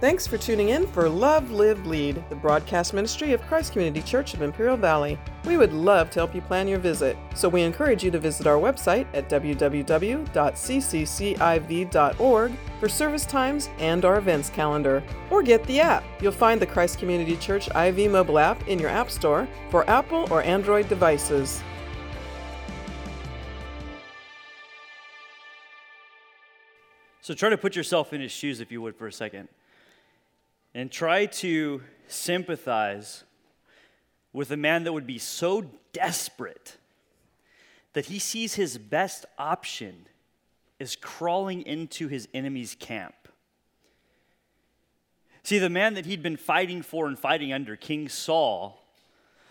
Thanks for tuning in for Love, Live, Lead, the broadcast ministry of Christ Community Church of Imperial Valley. We would love to help you plan your visit, so we encourage you to visit our website at www.cccciv.org for service times and our events calendar. Or get the app. You'll find the Christ Community Church IV mobile app in your App Store for Apple or Android devices. So try to put yourself in his shoes, if you would, for a second. And try to sympathize with a man that would be so desperate that he sees his best option is crawling into his enemy's camp. See, the man that he'd been fighting for and fighting under, King Saul,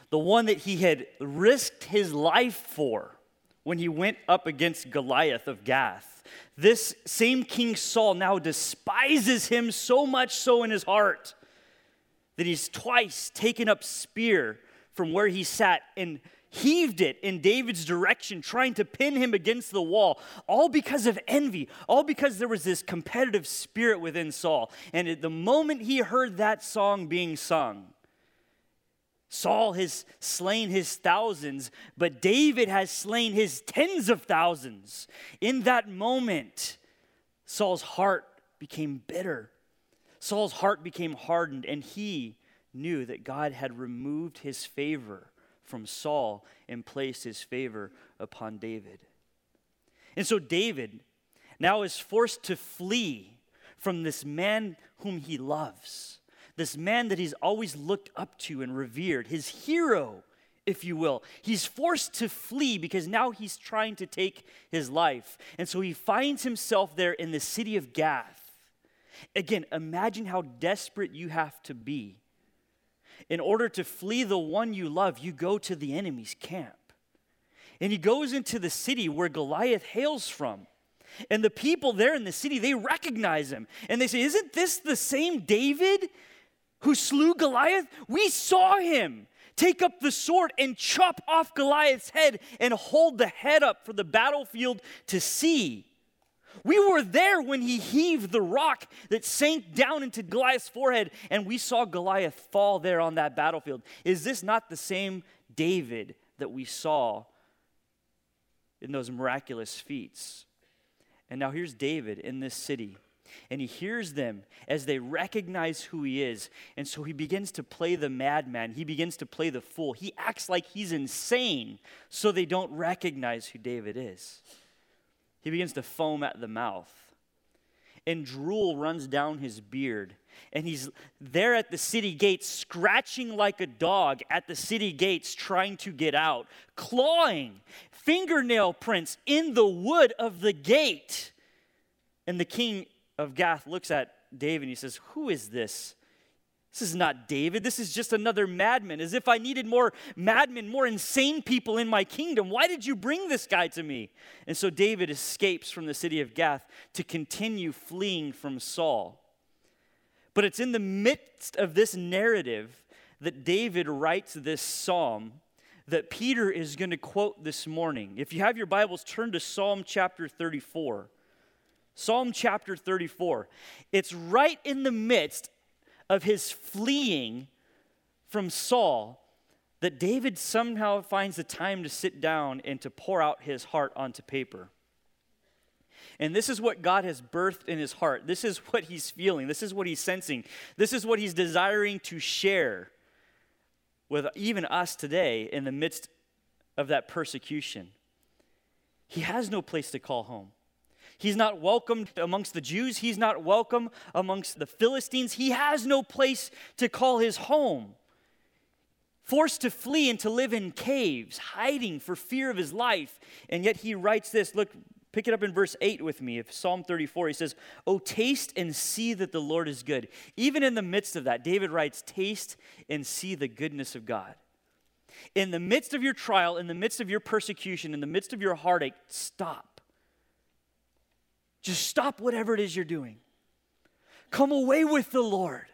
the one that he had risked his life for when he went up against Goliath of Gath, this same King Saul now despises him so much so in his heart that he's twice taken up spear from where he sat and heaved it in David's direction, trying to pin him against the wall, all because of envy, all because there was this competitive spirit within Saul. And at the moment he heard that song being sung, Saul has slain his thousands, but David has slain his tens of thousands. In that moment, Saul's heart became bitter. Saul's heart became hardened, and he knew that God had removed his favor from Saul and placed his favor upon David. And so David now is forced to flee from this man whom he loves, this man that he's always looked up to and revered, his hero, if you will. He's forced to flee because now he's trying to take his life. And so he finds himself there in the city of Gath. Again, imagine how desperate you have to be in order to flee the one you love, you go to the enemy's camp. And he goes into the city where Goliath hails from. And the people there in the city, they recognize him. And they say, Isn't this the same David who slew Goliath? We saw him take up the sword and chop off Goliath's head and hold the head up for the battlefield to see. We were there when he heaved the rock that sank down into Goliath's forehead, and we saw Goliath fall there on that battlefield. Is this not the same David that we saw in those miraculous feats? And now here's David in this city, and he hears them as they recognize who he is. And so he begins to play the madman, he begins to play the fool. He acts like he's insane so they don't recognize who David is. He begins to foam at the mouth. And drool runs down his beard. And he's there at the city gates, scratching like a dog at the city gates, trying to get out, clawing fingernail prints in the wood of the gate. And the king of Gath looks at David and he says, Who is this? This is not David. This is just another madman. As if I needed more madmen, more insane people in my kingdom. Why did you bring this guy to me? And so David escapes from the city of Gath to continue fleeing from Saul. But it's in the midst of this narrative that David writes this psalm that Peter is going to quote this morning. If you have your Bibles, turn to Psalm chapter 34. Psalm chapter 34. It's right in the midst of his fleeing from Saul that David somehow finds the time to sit down and to pour out his heart onto paper. And this is what God has birthed in his heart. This is what he's feeling. This is what he's sensing. This is what he's desiring to share with even us today in the midst of that persecution. He has no place to call home. He's not welcomed amongst the Jews. He's not welcome amongst the Philistines. He has no place to call his home. Forced to flee and to live in caves, hiding for fear of his life. And yet he writes this look, pick it up in verse 8 with me. If Psalm 34, he says, Oh, taste and see that the Lord is good. Even in the midst of that, David writes, Taste and see the goodness of God. In the midst of your trial, in the midst of your persecution, in the midst of your heartache, stop just stop whatever it is you're doing. Come away with the Lord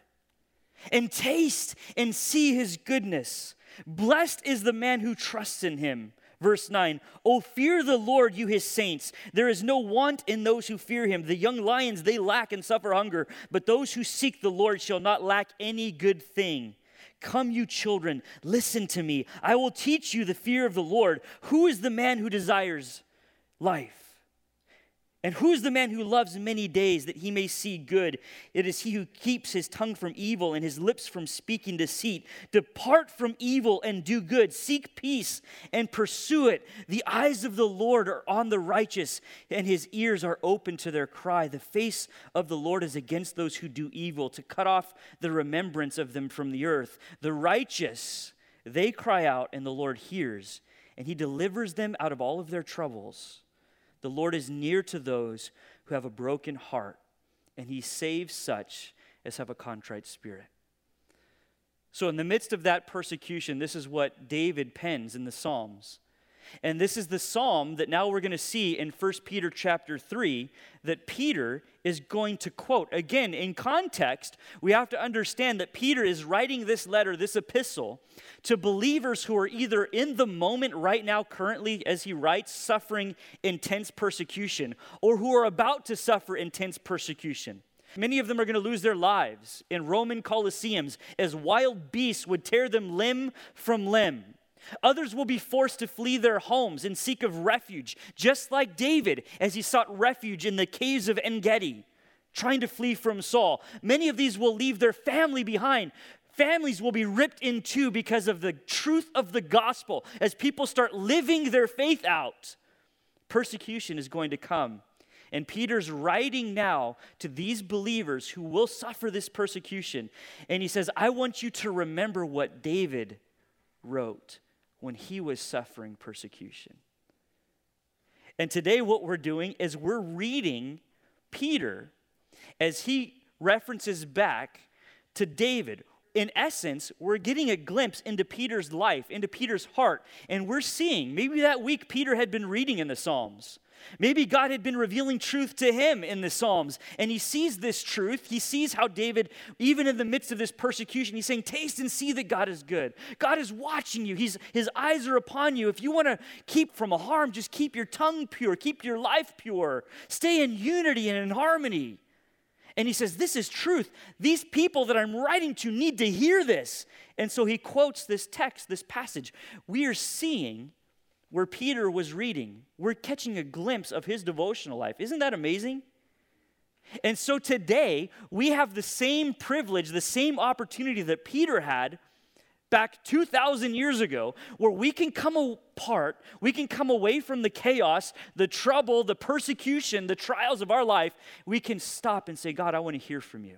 and taste and see his goodness. Blessed is the man who trusts in him. Verse 9, Oh, fear the Lord, you his saints. There is no want in those who fear him. The young lions, they lack and suffer hunger, but those who seek the Lord shall not lack any good thing. Come, you children, listen to me. I will teach you the fear of the Lord. Who is the man who desires life? And who is the man who loves many days that he may see good? It is he who keeps his tongue from evil and his lips from speaking deceit. Depart from evil and do good. Seek peace and pursue it. The eyes of the Lord are on the righteous, and his ears are open to their cry. The face of the Lord is against those who do evil, to cut off the remembrance of them from the earth. The righteous, they cry out, and the Lord hears, and he delivers them out of all of their troubles. The Lord is near to those who have a broken heart, and he saves such as have a contrite spirit. So, in the midst of that persecution, this is what David pens in the Psalms. And this is the psalm that now we're going to see in 1 Peter chapter 3 that Peter is going to quote. Again, in context, we have to understand that Peter is writing this letter, this epistle, to believers who are either in the moment right now, currently, as he writes, suffering intense persecution, or who are about to suffer intense persecution. Many of them are going to lose their lives in Roman colosseums as wild beasts would tear them limb from limb. Others will be forced to flee their homes and seek of refuge, just like David as he sought refuge in the caves of En Gedi, trying to flee from Saul. Many of these will leave their family behind. Families will be ripped in two because of the truth of the gospel. As people start living their faith out, persecution is going to come. And Peter's writing now to these believers who will suffer this persecution. And he says, I want you to remember what David wrote when he was suffering persecution. And today, what we're doing is we're reading Peter as he references back to David. In essence, we're getting a glimpse into Peter's life, into Peter's heart, and we're seeing maybe that week Peter had been reading in the Psalms. Maybe God had been revealing truth to him in the Psalms, and he sees this truth. He sees how David, even in the midst of this persecution, he's saying, Taste and see that God is good. God is watching you, he's, his eyes are upon you. If you want to keep from harm, just keep your tongue pure, keep your life pure, stay in unity and in harmony. And he says, This is truth. These people that I'm writing to need to hear this. And so he quotes this text, this passage. We are seeing where Peter was reading, we're catching a glimpse of his devotional life. Isn't that amazing? And so today, we have the same privilege, the same opportunity that Peter had back 2,000 years ago, where we can come apart, we can come away from the chaos, the trouble, the persecution, the trials of our life. We can stop and say, God, I want to hear from you.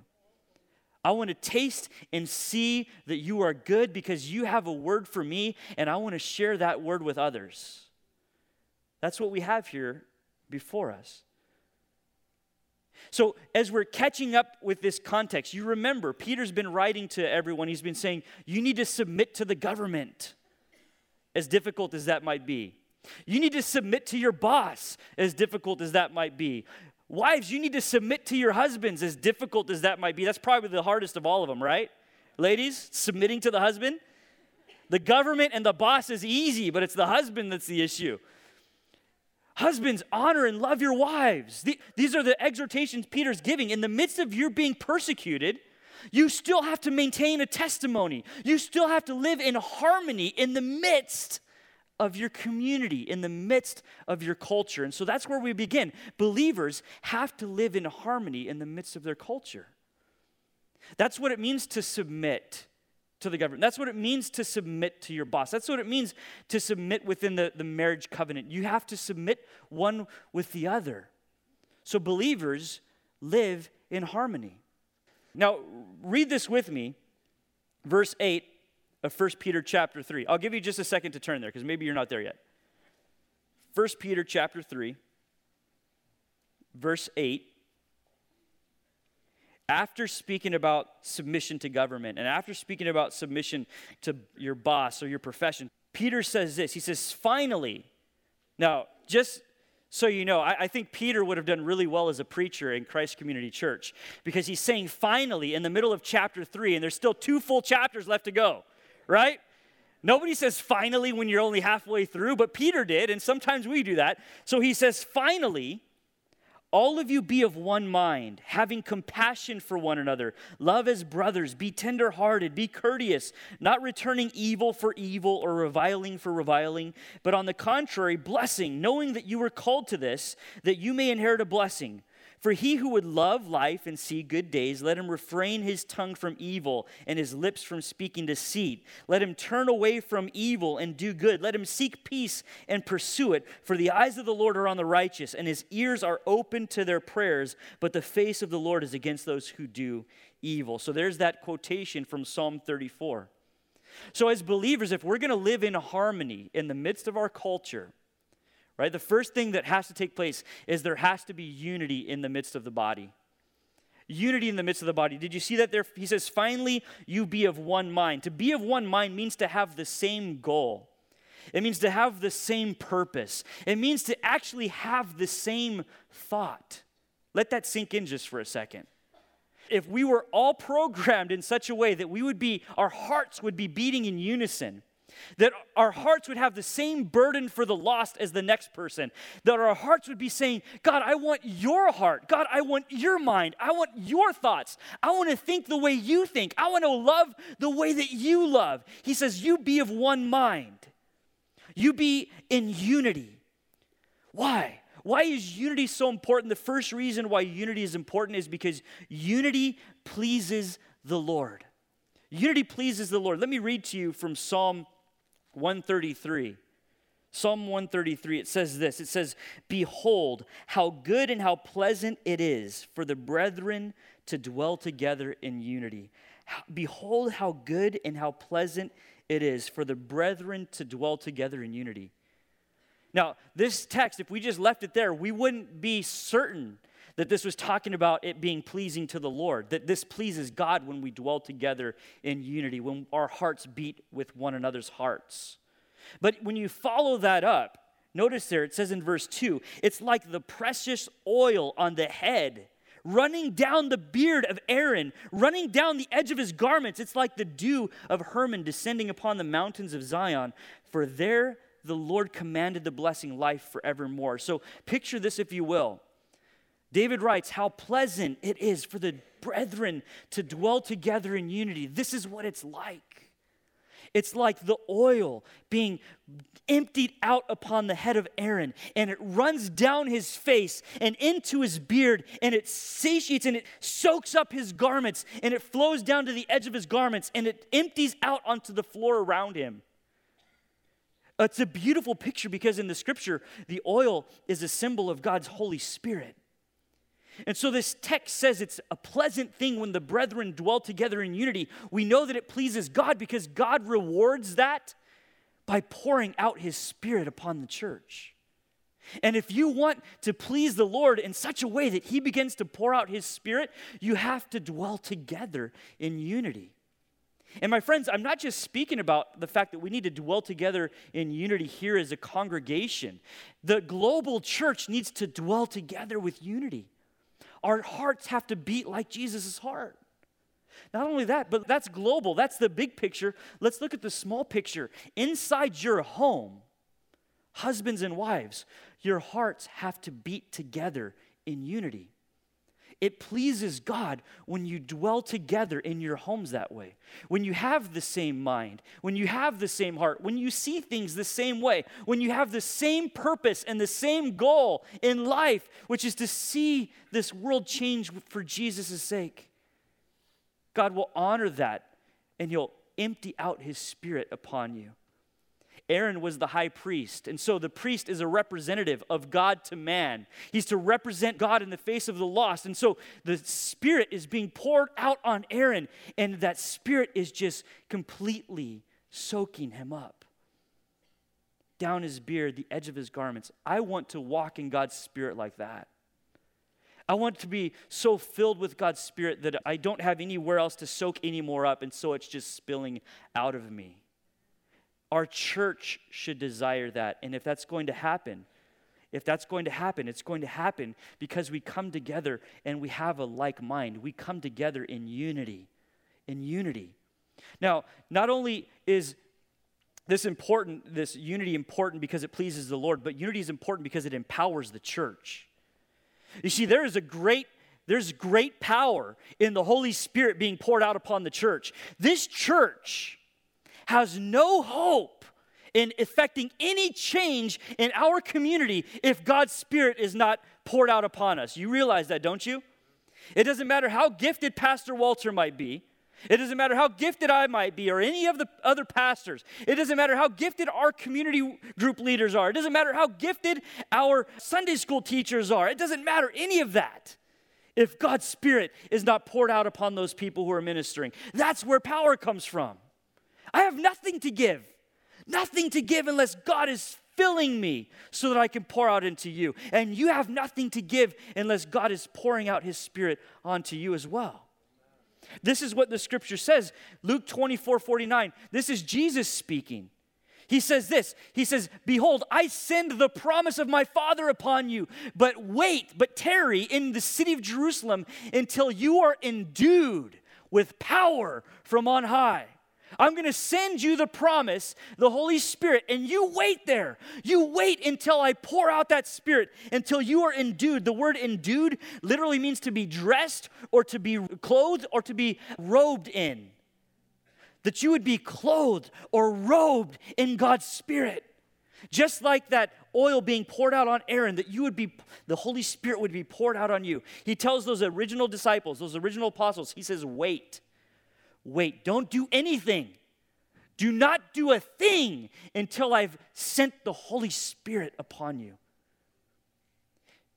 I want to taste and see that you are good because you have a word for me, and I want to share that word with others. That's what we have here before us. So, as we're catching up with this context, you remember Peter's been writing to everyone. He's been saying, You need to submit to the government, as difficult as that might be. You need to submit to your boss, as difficult as that might be. Wives, you need to submit to your husbands, as difficult as that might be. That's probably the hardest of all of them, right? Ladies, submitting to the husband. The government and the boss is easy, but it's the husband that's the issue. Husbands, honor and love your wives. these are the exhortations Peter's giving. In the midst of your being persecuted, you still have to maintain a testimony. You still have to live in harmony in the midst of your community, in the midst of your culture. And so that's where we begin. Believers have to live in harmony in the midst of their culture. That's what it means to submit to the government. That's what it means to submit to your boss. That's what it means to submit within the, the marriage covenant. You have to submit one with the other. So believers live in harmony. Now, read this with me, verse 8 of 1 Peter chapter 3. I'll give you just a second to turn there because maybe you're not there yet. 1 Peter chapter 3, verse 8. After speaking about submission to government and after speaking about submission to your boss or your profession, Peter says this. He says, finally, now, just so you know, I, I, think Peter would have done really well as a preacher in Christ Community Church because he's saying finally in the middle of chapter three, and there's still two full chapters left to go right? Nobody says finally when you're only halfway through, but Peter did, and sometimes we do that. So he says, finally, all of you be of one mind, having compassion for one another. Love as brothers. Be tenderhearted. Be courteous, not returning evil for evil or reviling for reviling, but on the contrary, blessing, knowing that you were called to this, that you may inherit a blessing. For he who would love life and see good days, let him refrain his tongue from evil and his lips from speaking deceit. Let him turn away from evil and do good. Let him seek peace and pursue it. For the eyes of the Lord are on the righteous, and his ears are open to their prayers, but the face of the Lord is against those who do evil. So there's that quotation from Psalm 34. So, as believers, if we're going to live in harmony in the midst of our culture, right? The first thing that has to take place is there has to be unity in the midst of the body. Unity in the midst of the body. Did you see that there? He says, finally, you be of one mind. To be of one mind means to have the same goal, it means to have the same purpose, it means to actually have the same thought. Let that sink in just for a second. If we were all programmed in such a way that we would be, our hearts would be beating in unison, that our hearts would have the same burden for the lost as the next person. That our hearts would be saying, God, I want your heart. God, I want your mind. I want your thoughts. I want to think the way you think. I want to love the way that you love. He says, You be of one mind. You be in unity. Why? Why is unity so important? The first reason why unity is important is because unity pleases the Lord. Unity pleases the Lord. Let me read to you from Psalm 133. Psalm 133, it says this it says, Behold, how good and how pleasant it is for the brethren to dwell together in unity. Behold, how good and how pleasant it is for the brethren to dwell together in unity. Now, this text, if we just left it there, we wouldn't be certain that this was talking about it being pleasing to the Lord, that this pleases God when we dwell together in unity, when our hearts beat with one another's hearts. But when you follow that up, notice there it says in verse 2 it's like the precious oil on the head running down the beard of Aaron, running down the edge of his garments. It's like the dew of Hermon descending upon the mountains of Zion. For there the Lord commanded the blessing, life forevermore. So picture this, if you will. David writes, How pleasant it is for the brethren to dwell together in unity. This is what it's like. It's like the oil being emptied out upon the head of Aaron, and it runs down his face and into his beard, and it satiates and it soaks up his garments, and it flows down to the edge of his garments, and it empties out onto the floor around him. It's a beautiful picture because in the scripture, the oil is a symbol of God's Holy Spirit. And so this text says it's a pleasant thing when the brethren dwell together in unity. We know that it pleases God because God rewards that by pouring out his spirit upon the church. And if you want to please the Lord in such a way that he begins to pour out his spirit, you have to dwell together in unity. And my friends, I'm not just speaking about the fact that we need to dwell together in unity here as a congregation. The global church needs to dwell together with unity. Our hearts have to beat like Jesus' heart. Not only that, but that's global. That's the big picture. Let's look at the small picture. Inside your home, husbands and wives, your hearts have to beat together in unity. It pleases God when you dwell together in your homes that way. When you have the same mind, when you have the same heart, when you see things the same way, when you have the same purpose and the same goal in life, which is to see this world change for Jesus' sake. God will honor that and He'll empty out His Spirit upon you. Aaron was the high priest. And so the priest is a representative of God to man. He's to represent God in the face of the lost. And so the Spirit is being poured out on Aaron, and that Spirit is just completely soaking him up. Down his beard, the edge of his garments. I want to walk in God's Spirit like that. I want to be so filled with God's Spirit that I don't have anywhere else to soak any more up, and so it's just spilling out of me. Our church should desire that. And if that's going to happen, if that's going to happen, it's going to happen because we come together and we have a like mind. We come together in unity. In unity. Now, not only is this important, this unity important because it pleases the Lord, but unity is important because it empowers the church. You see, there is a great there's great power in the Holy Spirit being poured out upon the church. This church has no hope in effecting any change in our community if God's Spirit is not poured out upon us. You realize that, don't you? It doesn't matter how gifted Pastor Walter might be. It doesn't matter how gifted I might be or any of the other pastors. It doesn't matter how gifted our community group leaders are. It doesn't matter how gifted our Sunday school teachers are. It doesn't matter any of that if God's Spirit is not poured out upon those people who are ministering. That's where power comes from. I have nothing to give, nothing to give unless God is filling me so that I can pour out into you. And you have nothing to give unless God is pouring out His Spirit onto you as well. This is what the scripture says. Luke 24 49. This is Jesus speaking. He says this He says, Behold, I send the promise of my Father upon you, but wait, but tarry in the city of Jerusalem until you are endued with power from on high. I'm going to send you the promise, the Holy Spirit, and you wait there. You wait until I pour out that Spirit, until you are endued. The word endued literally means to be dressed or to be clothed or to be robed in. That you would be clothed or robed in God's Spirit. Just like that oil being poured out on Aaron, that you would be, the Holy Spirit would be poured out on you. He tells those original disciples, those original apostles, he says, wait wait. Don't do anything. Do not do a thing until I've sent the Holy Spirit upon you.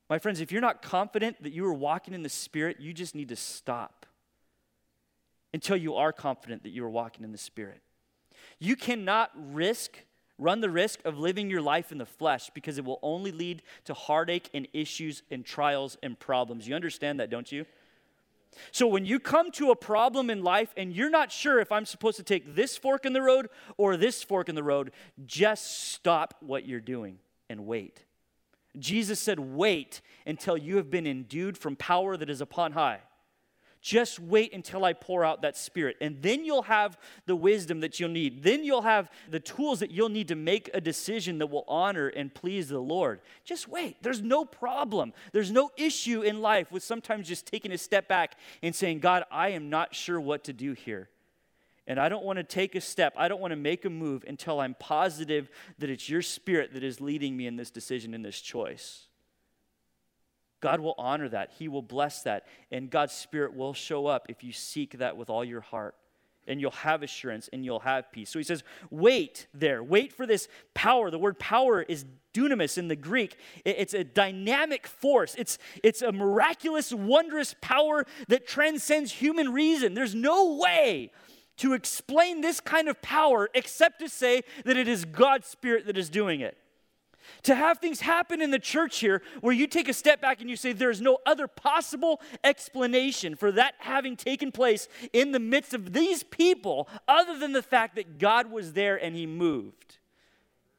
My friends, if you're not confident that you are walking in the Spirit, you just need to stop until you are confident that you are walking in the Spirit. You cannot risk, run the risk of living your life in the flesh because it will only lead to heartache and issues and trials and problems. You understand that, don't you? So when you come to a problem in life and you're not sure if I'm supposed to take this fork in the road or this fork in the road, just stop what you're doing and wait. Jesus said, Wait until you have been endued from power that is upon high. Just wait until I pour out that spirit. And then you'll have the wisdom that you'll need. Then you'll have the tools that you'll need to make a decision that will honor and please the Lord. Just wait. There's no problem. There's no issue in life with sometimes just taking a step back and saying, God, I am not sure what to do here. And I don't want to take a step, I don't want to make a move until I'm positive that it's your spirit that is leading me in this decision, in this choice. God will honor that. He will bless that. And God's Spirit will show up if you seek that with all your heart. And you'll have assurance and you'll have peace. So he says, wait there. Wait for this power. The word power is dunamis in the Greek. It's a dynamic force, it's, it's a miraculous, wondrous power that transcends human reason. There's no way to explain this kind of power except to say that it is God's Spirit that is doing it. To have things happen in the church here where you take a step back and you say there's no other possible explanation for that having taken place in the midst of these people other than the fact that God was there and he moved.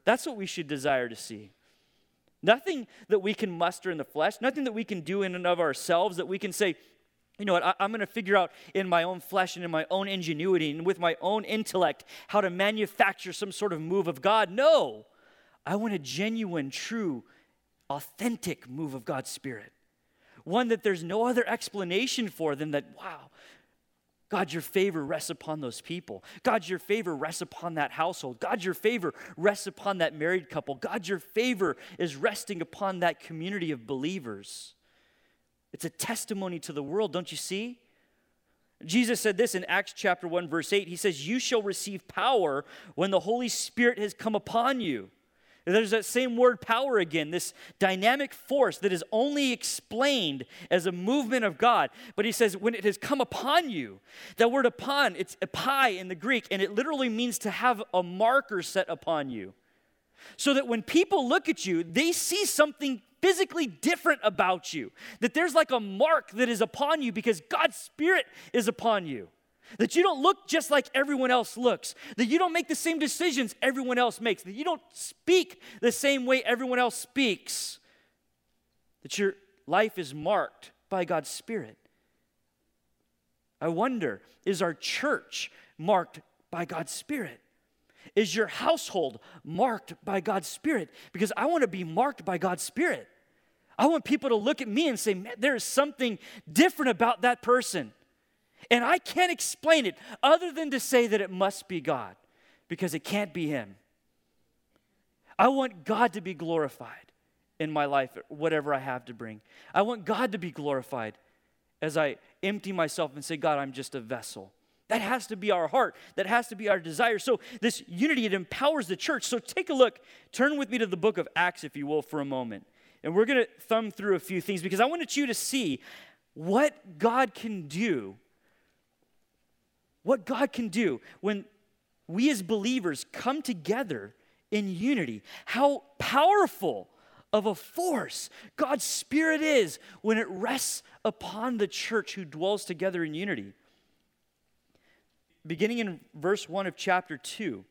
That's what we should desire to see. Nothing that we can muster in the flesh, nothing that we can do in and of ourselves that we can say, you know what, I, am going to figure out in my own flesh and in my own ingenuity and with my own intellect how to manufacture some sort of move of God. No. I want a genuine, true, authentic move of God's Spirit. One that there's no other explanation for than that, wow, God, your favor rests upon those people. God, your favor rests upon that household. God, your favor rests upon that married couple. God, your favor is resting upon that community of believers. It's a testimony to the world, don't you see? Jesus said this in Acts chapter 1, verse 8. He says, You shall receive power when the Holy Spirit has come upon you. There's that same word power again, this dynamic force that is only explained as a movement of God. But he says, when it has come upon you, that word upon, it's epi in the Greek, and it literally means to have a marker set upon you. So that when people look at you, they see something physically different about you. That there's like a mark that is upon you because God's Spirit is upon you. That you don't look just like everyone else looks. That you don't make the same decisions everyone else makes. That you don't speak the same way everyone else speaks. That your life is marked by God's Spirit. I wonder, is our church marked by God's Spirit? Is your household marked by God's Spirit? Because I want to be marked by God's Spirit. I want people to look at me and say, man, there is something different about that person. And I can't explain it other than to say that it must be God because it can't be Him. I want God to be glorified in my life, whatever I have to bring. I want God to be glorified as I empty myself and say, God, I'm just a vessel. That has to be our heart. That has to be our desire. So, this unity, it empowers the church. So, take a look. Turn with me to the book of Acts, if you will, for a moment. And we're going to thumb through a few things because I wanted you to see what God can do. What God can do when we as believers come together in unity. How powerful of a force God's Spirit is when it rests upon the church who dwells together in unity. Beginning in verse 1 of chapter 2,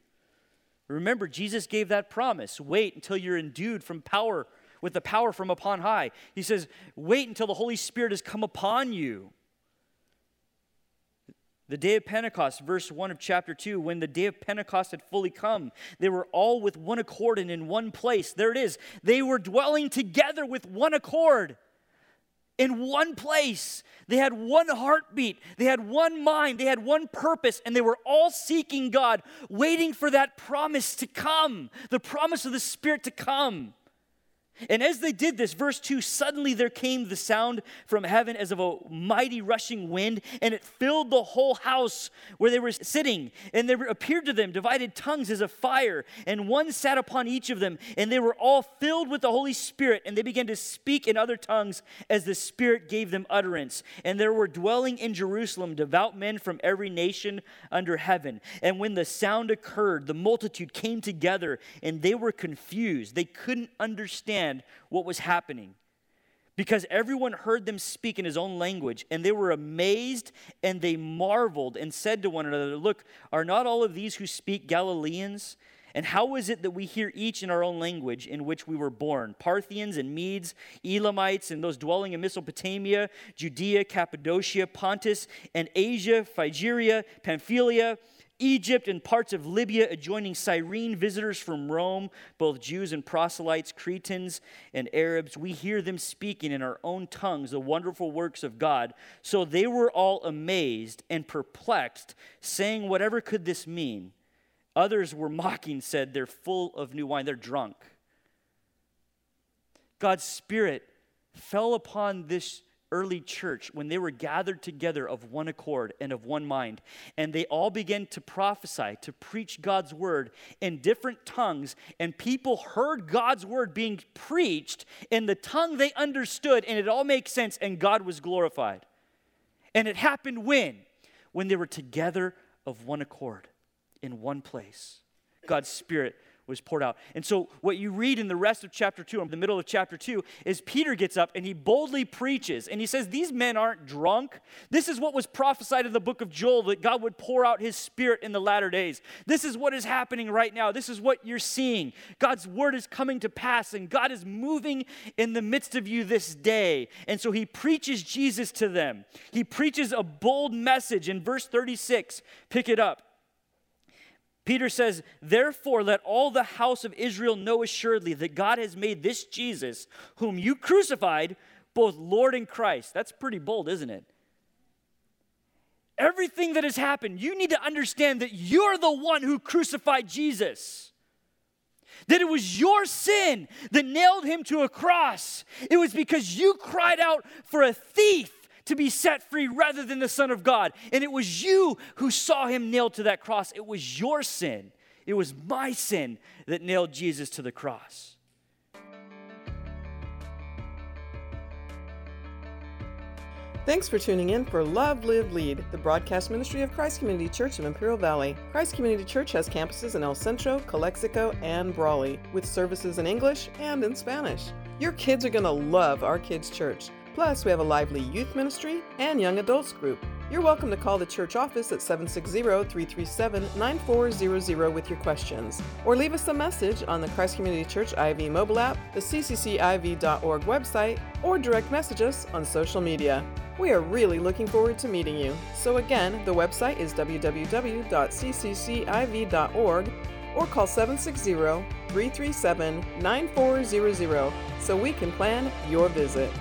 remember, Jesus gave that promise wait until you're endued from power, with the power from upon high. He says, wait until the Holy Spirit has come upon you. The day of Pentecost, verse 1 of chapter 2, when the day of Pentecost had fully come, they were all with one accord and in one place. There it is. They were dwelling together with one accord in one place. They had one heartbeat, they had one mind, they had one purpose, and they were all seeking God, waiting for that promise to come, the promise of the Spirit to come. And as they did this, verse 2 suddenly there came the sound from heaven as of a mighty rushing wind, and it filled the whole house where they were sitting. And there appeared to them divided tongues as of fire, and one sat upon each of them. And they were all filled with the Holy Spirit, and they began to speak in other tongues as the Spirit gave them utterance. And there were dwelling in Jerusalem devout men from every nation under heaven. And when the sound occurred, the multitude came together, and they were confused. They couldn't understand understand what was happening because everyone heard them speak in his own language, and they were amazed and they marveled and said to one another, Look, are not all of these who speak Galileans? And how is it that we hear each in our own language in which we were born? Parthians and Medes, Elamites, and those dwelling in Mesopotamia, Judea, Cappadocia, Pontus, and Asia, Phrygia, Pamphylia Egypt and parts of Libya adjoining Cyrene, visitors from Rome, both Jews and proselytes, Cretans and Arabs, we hear them speaking in our own tongues the wonderful works of God. So they were all amazed and perplexed, saying, Whatever could this mean? Others were mocking, said, They're full of new wine, they're drunk. God's Spirit fell upon this early church when they were gathered together of one accord and of one mind. And they all began to prophesy, to preach God's word in different tongues. And people heard God's word being preached in the tongue they understood, and it all makes sense, and God was glorified. And it happened when? When they were together of one accord in one place. God's Spirit was poured out. And so, what you read in the rest of chapter 2, in the middle of chapter 2, is Peter gets up and he boldly preaches. And he says, These men aren't drunk. This is what was prophesied in the book of Joel that God would pour out his spirit in the latter days. This is what is happening right now. This is what you're seeing. God's word is coming to pass, and God is moving in the midst of you this day. And so, he preaches Jesus to them. He preaches a bold message in verse 36. Pick it up. Peter says, Therefore, let all the house of Israel know assuredly that God has made this Jesus, whom you crucified, both Lord and Christ. That's pretty bold, isn't it? Everything that has happened, you need to understand that you're the one who crucified Jesus. That it was your sin that nailed him to a cross. It was because you cried out for a thief to be set free rather than the Son of God. And it was you who saw him nailed to that cross. It was your sin, it was my sin that nailed Jesus to the cross. Thanks for tuning in for Love, Live, Lead, the broadcast ministry of Christ Community Church of Imperial Valley. Christ Community Church has campuses in El Centro, Calexico, and Brawley, with services in English and in Spanish. Your kids are going to love our kids' church. Plus, we have a lively youth ministry and young adults group. You're welcome to call the church office at 760 337 9400 with your questions, or leave us a message on the Christ Community Church IV mobile app, the ccciv.org website, or direct message us on social media. We are really looking forward to meeting you. So, again, the website is www.cccIV.org or call 760 337 9400 so we can plan your visit.